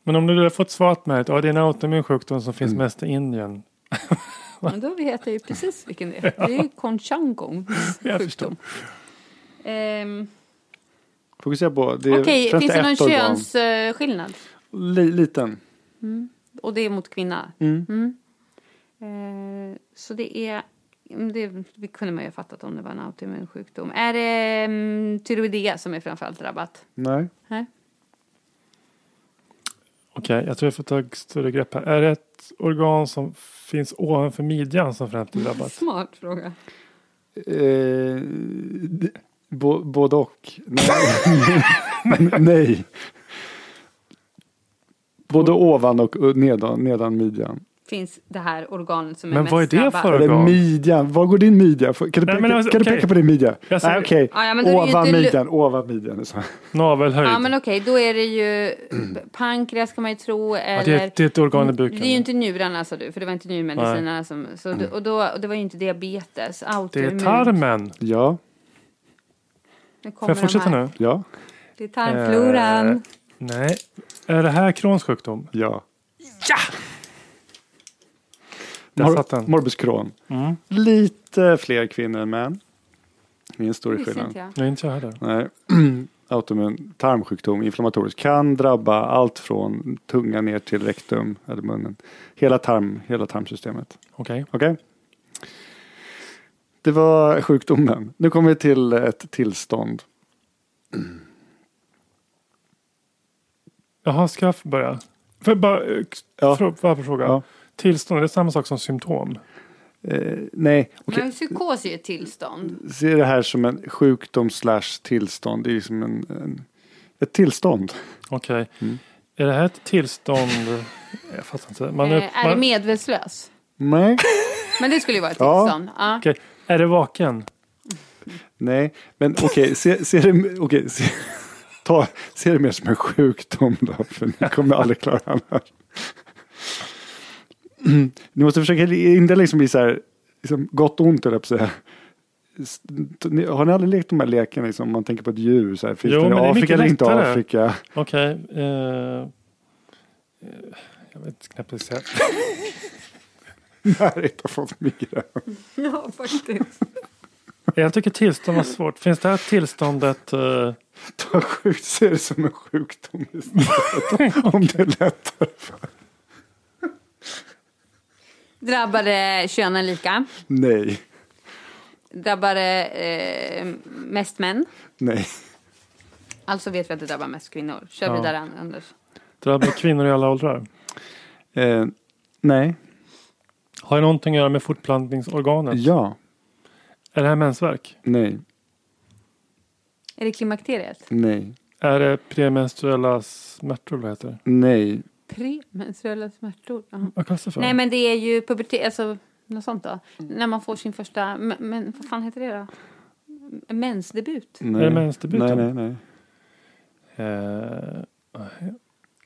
S2: Men om du har fått svaret med att ja, det är en autoimmun sjukdom som finns
S1: Mm.
S2: mest i Indien. *laughs*
S3: Men då vet jag ju precis vilken det är. *laughs* Det är ju Conchangongs *laughs*
S2: Jag
S3: sjukdom. Ehm,
S1: Fokusera på, det är
S3: Okej, finns det någon könsskillnad?
S1: Li, liten.
S3: Och det är mot kvinna?
S1: Mm.
S3: Eh, så det är... mm, Det, det kunde man ju ha fattat om det var en autoimmun sjukdom. Är det um, tyroidea som är framförallt drabbat?
S1: Nej.
S3: Nej.
S2: Okej, jag tror jag får ta ett större grepp här. Är det ett organ som finns ovanför midjan som främst är drabbat? *laughs*
S3: Smart fråga.
S1: Eh, bo, både och. Nej. *laughs* Nej. Både ovan och nedan, nedan midjan.
S3: Finns det här organet som är
S2: Men
S3: mest
S2: vad är det för
S1: Eller
S2: organ?
S1: midjan. Var går din midja? Kan du,
S2: Nej,
S1: peka,
S2: men alltså,
S1: kan du
S2: okej.
S1: peka på din midja? Nej, okej.
S3: Ah, ja, men då är det ju
S1: Ovan
S3: inte
S1: midjan. Ovan midjan.
S2: Navelhöjd?
S3: Ja men okej, då är det ju *clears throat* pankreas kan man ju tro
S2: Ja,
S3: eller...
S2: det, är, det är ett organ i buken.
S3: Det är ju inte njurarna sa du, för det var inte njurmedicinerna som... Så,
S2: Mm.
S3: och, då, och det var ju inte diabetes,
S2: det är
S3: autoimmun.
S2: tarmen.
S1: Ja.
S3: Nu
S2: Får jag fortsätta nu?
S1: Ja.
S3: Det är tarmfloran.
S2: Eh, nej. Är det här Crohns sjukdom?
S1: Ja.
S2: Där satt den.
S1: Morbus Crohn.
S2: Mm.
S1: Lite fler kvinnor än män. Ingen stor skillnad.
S3: inte jag.
S2: Nej, inte jag heller.
S1: Nej. *clears throat* Autoimmun tarmsjukdom, inflammatorisk, kan drabba allt från tunga ner till rektum eller munnen. Hela, tarm, hela tarmsystemet.
S2: Okej.
S1: Okej? Det var sjukdomen. Nu kommer vi till ett tillstånd.
S2: Jaha, ska jag börja? Jag bara, eh,
S1: Ja.
S2: frå- bara fråga?
S1: Ja.
S2: Tillstånd, är det samma sak som symptom?
S1: Eh, nej, okej.
S3: Men psykos är ju ett tillstånd.
S1: Se det här som en sjukdom slash tillstånd. Det är liksom en, en, ett tillstånd.
S2: Okej.
S1: Mm.
S2: Är det här ett tillstånd? Jag fattar inte. Man
S3: Eh,
S2: är,
S3: är det
S2: man,
S3: medvetslös?
S1: Nej,
S3: Men det skulle ju vara ett tillstånd. Ja.
S2: okej. Är det vaken?
S1: nej. Men okej, se, se det, okej, se, ta, se det mer som en sjukdom då. För ni kommer aldrig klara det här. Ni måste försöka inte liksom bli så här, liksom gott och ont jag säga. Har ni aldrig lekt de här lekarna, liksom, om man tänker på ett djur? Så här, finns
S2: Jo,
S1: det i Afrika eller inte
S2: lättare.
S1: Afrika?
S2: Okej. eh, eh, jag vet knappt vad jag ska säga. *laughs*
S1: Närhet har fått migrän.
S3: Ja, faktiskt.
S2: Jag tycker tillstånd var svårt. Finns det här tillståndet? eh,
S1: Ta sjukt, ser det som en sjukdom istället. om det är lättare. För.
S3: Drabbade könen lika?
S1: Nej,
S3: Drabbade eh, mest män?
S1: nej.
S3: Alltså vet vi att det drabbar mest kvinnor. Kör
S2: Ja.
S3: vidare Anders.
S2: drabbar kvinnor i alla åldrar?
S1: Eh, nej,
S2: Har det någonting att göra med fortplantningsorganet?
S1: ja,
S2: Är det här mensvärk?
S1: nej,
S3: Är det klimakteriet?
S1: nej,
S2: Är det premenstruella smärtor? Vad heter det?
S1: nej.
S3: Premenstruella smärtor? Jaha.
S2: Vad kallas det för?
S3: Nej men det är ju pubertet, alltså något sånt då. När man får sin första, men, men vad fan heter det då? Mensdebut?
S1: nej.
S2: Är det mensdebuten?
S1: Nej, nej, nej.
S2: Eh,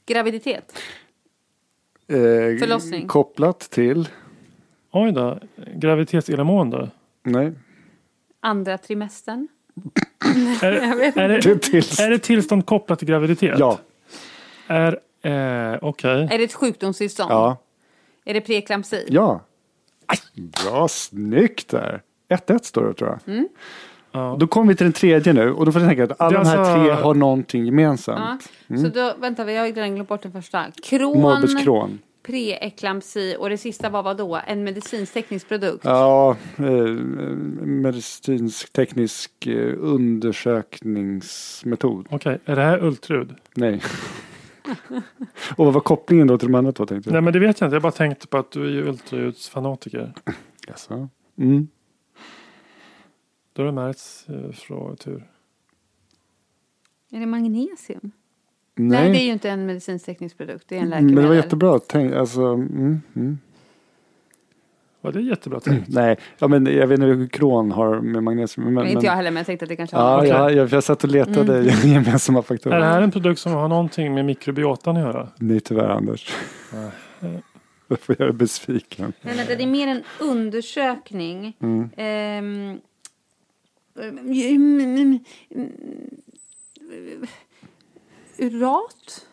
S3: Graviditet?
S1: Eh,
S3: Förlossning.
S1: Kopplat till,
S2: oj då. Graviditetsillamående.
S1: nej.
S3: Andra trimestern?
S2: Är, *laughs* är,
S1: Det är
S2: det tillstånd kopplat till graviditet?
S1: Ja,
S2: Är, eh, okej.
S3: Är det ett sjukdomstillstånd?
S1: ja,
S3: Är det preeklampsi?
S1: ja. Bra, snyggt där. 1-1 står det tror jag.
S2: Ja.
S1: Då kommer vi till den tredje nu och då får du tänka att alla de
S2: är
S1: här
S2: alltså-
S1: tre har någonting
S3: Ja.
S1: gemensamt.
S3: Så då, vänta, vi har ju redan glömt bort den första. Kron,
S1: Crohn.
S3: preeklampsi och det sista var vad då? En medicinsk-teknisk produkt?
S1: Ja, eh, medicinsk teknisk eh, undersökningsmetod.
S2: Okej, är det här ultrud?
S1: Nej. Och vad var kopplingen då till de andra två tänkte
S2: Nej
S1: du?
S2: men det vet jag inte. Jag bara tänkte på att du är ju ultraljudsfanatiker.
S1: Jaså? Mm.
S2: Då är det Märts eh, tur.
S3: Är det magnesium?
S1: Nej,
S3: Nej, det är ju inte en medicinsk-teknisk produkt. Det är en
S1: men
S3: läkemedel.
S1: det var jättebra. Tänk, alltså, mm, mm.
S2: Var det jättebra tänkt? *clears throat*
S1: Nej, ja, men jag vet inte hur kron har med magnesium. Men,
S3: Men, inte
S1: men-
S3: jag heller, men jag tänkte att det kanske
S1: Ja,
S3: var
S2: Okej.
S1: jag, jag, satt och letade
S3: Mm. *laughs*
S1: gemensamma
S2: Är
S1: faktorer.
S2: det här en produkt som har någonting med mikrobiotan att göra?
S1: Nej, tyvärr Anders. *laughs* Jag får göra besviken.
S3: Nej, vänta, det är mer en undersökning.
S1: Mm.
S3: Mm, Urat?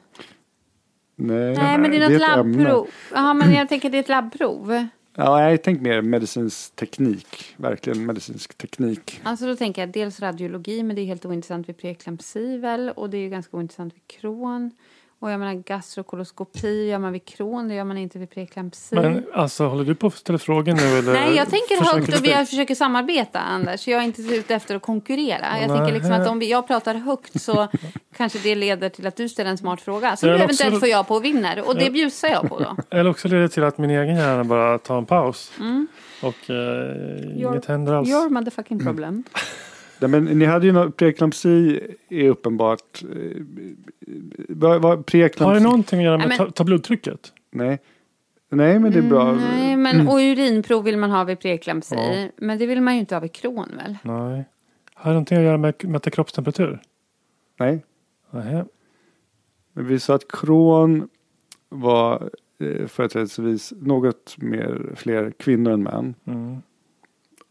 S1: Nej,
S3: Nej, men det är något labbprov. Ja, men jag tänker det är ett labbprov.
S1: Ja, jag tänkt mer medicinsk teknik. Verkligen medicinsk teknik.
S3: Alltså då tänker jag dels radiologi, men det är helt ointressant vid preeklampsi väl? Och det är ju ganska ointressant vid kron. Och jag menar gastrokoloskopi gör man vid kron, det gör man inte vid preeklampsi.
S2: Men alltså håller du på att ställa frågor nu eller?
S3: Nej, jag tänker högt och vi försöker samarbeta, Anders. Jag är inte ute efter att konkurrera. Jag
S2: Nej.
S3: tänker liksom att om vi, jag pratar högt så *laughs* kanske det leder till att du ställer en smart fråga. Som du
S2: vill också-
S3: eventuellt får jag på och vinner. Och det bjussar jag på då. *laughs*
S2: Eller också leder det till att min egen hjärna bara tar en paus.
S3: Mm.
S2: Och eh,
S3: Your-
S2: inget händer alls.
S3: Your motherfucking problem. *laughs*
S1: Nej, men ni hade ju något, preeklampsi är uppenbart. Eh, vad, vad, preeklampsi?
S2: Har det någonting att göra med
S3: Nej,
S2: att
S3: men-
S2: ta, ta blodtrycket?
S1: Nej. Nej, men det är bra.
S3: Mm, nej, men och urinprov vill man ha vid preeklampsi.
S2: Ja.
S3: Men det vill man ju inte ha vid kron väl?
S2: Nej. Har det någonting att göra med att mäta kroppstemperatur?
S1: Nej.
S2: Nej.
S1: Men vi sa att kron var eh, företrädesvis något mer, fler kvinnor än män.
S2: Mm.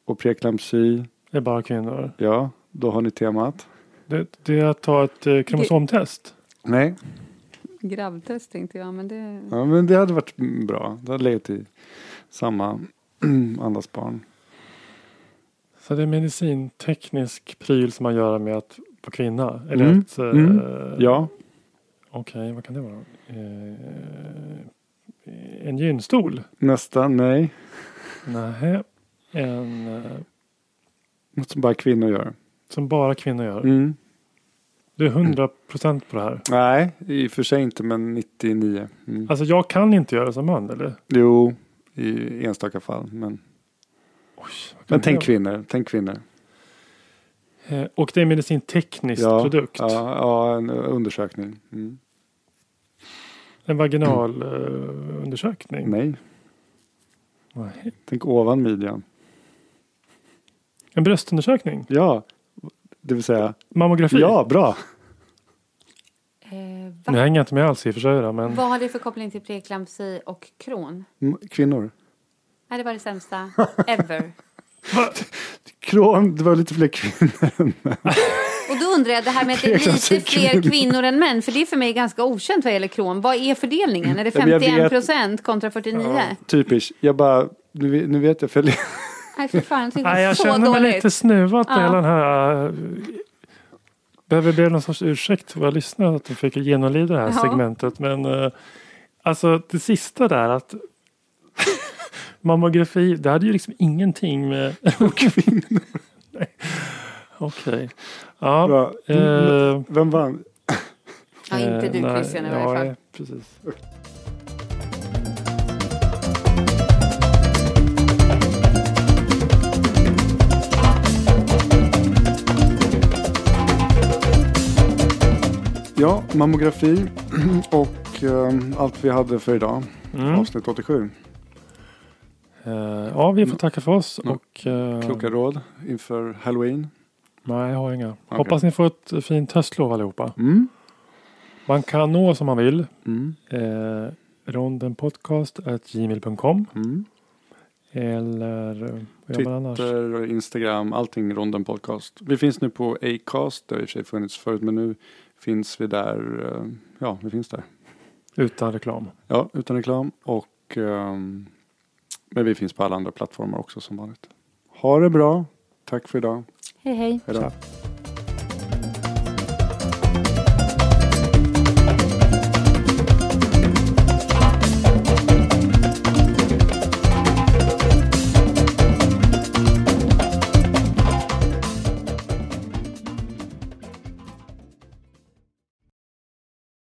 S1: Och preeklampsi,
S2: Det är bara kvinnor.
S1: ja, då har ni temat.
S2: Det, det är att ta ett eh, kromosomtest.
S1: Nej,
S3: Gravtest tänkte jag, men det...
S1: ja, men det hade varit bra. Det hade legat i samma *clears throat* andas barn.
S2: Så det är medicinteknisk pryl som man gör med att vara kvinna? Eller
S1: Mm,
S2: att... eh,
S1: mm, Ja,
S2: Okej, vad kan det vara? Eh, en gynstol?
S1: nästan, nej.
S2: Nej. En eh,
S1: Något som bara kvinnor gör.
S2: som bara kvinnor gör.
S1: Mm.
S2: Du är 100 procent på det här.
S1: Nej, i och för sig inte, men 99. Mm.
S2: Alltså jag kan inte göra som man eller?
S1: Jo, i enstaka fall. Men,
S2: Oj,
S1: men tänk kvinnor, tänk kvinnor.
S2: Eh, och det är medicinteknisk
S1: Ja,
S2: produkt.
S1: Ja, ja, en undersökning. Mm.
S2: En vaginal eh, undersökning.
S1: Nej,
S2: Nej.
S1: tänk ovan midjan.
S2: En bröstundersökning.
S1: Ja, det vill säga.
S2: Mammografi.
S1: Ja, bra.
S3: Eh,
S2: Nu hänger jag inte med alls i och för sig men
S3: Vad har det för koppling till preeklampsi och kron?
S1: Mm, Kvinnor.
S3: Nej, det var det sämsta ever. *laughs* *laughs*
S1: Kron, det var lite fler kvinnor än män.
S3: Och då undrar jag det här med att det är lite fler
S1: kvinnor.
S3: kvinnor än män. För det är för mig ganska okänt vad gäller kron. Vad är fördelningen? Är det
S1: Ja, men jag
S3: 51
S1: vet-
S3: procent kontra 49?
S1: Typiskt. Jag bara, nu, vet- nu vet jag för
S3: Nej, för fan. Jag tycker
S2: Nej,
S3: det är
S2: jag känner mig
S3: dåligt.
S2: lite snuvad på
S3: Ja.
S2: hela den här... äh, Behöver be någon sorts ursäkt för våra lyssnare att de fick genomlida det här
S3: Ja.
S2: segmentet. Men äh, alltså det sista där att mammografi, det hade ju liksom ingenting med *laughs* kvinnor. Nej. Okej. Ja.
S1: Bra.
S2: eh,
S1: Vem vann?
S3: Ja, inte du
S2: eh, nej,
S3: Christian i
S2: ja,
S3: varje fall.
S2: nej, Precis.
S1: Ja, mammografi *clears throat* och eh, allt vi hade för idag.
S2: Mm.
S1: Avsnitt 87.
S2: Eh, ja, vi får tacka för oss.
S1: Ja.
S2: Och, eh,
S1: Kloka råd inför halloween.
S2: Nej, jag har inga. Hoppas ni får ett fint höstlov allihopa.
S1: Mm.
S2: Man kan nå oss om man vill.
S1: Mm.
S2: Eh, rondenpodcast.gmail.com
S1: Mm.
S2: Eller eh?
S1: Twitter, Instagram, allting Ronden Podcast. Vi finns nu på Acast, det har i och för sig funnits förut, men nu finns vi där. Ja, vi finns där.
S2: Utan reklam.
S1: Ja, utan reklam. Och, ehm, men vi finns på alla andra plattformar också som vanligt. Ha det bra. Tack för idag.
S3: Hej, hej.
S1: Hej då.
S2: Tja.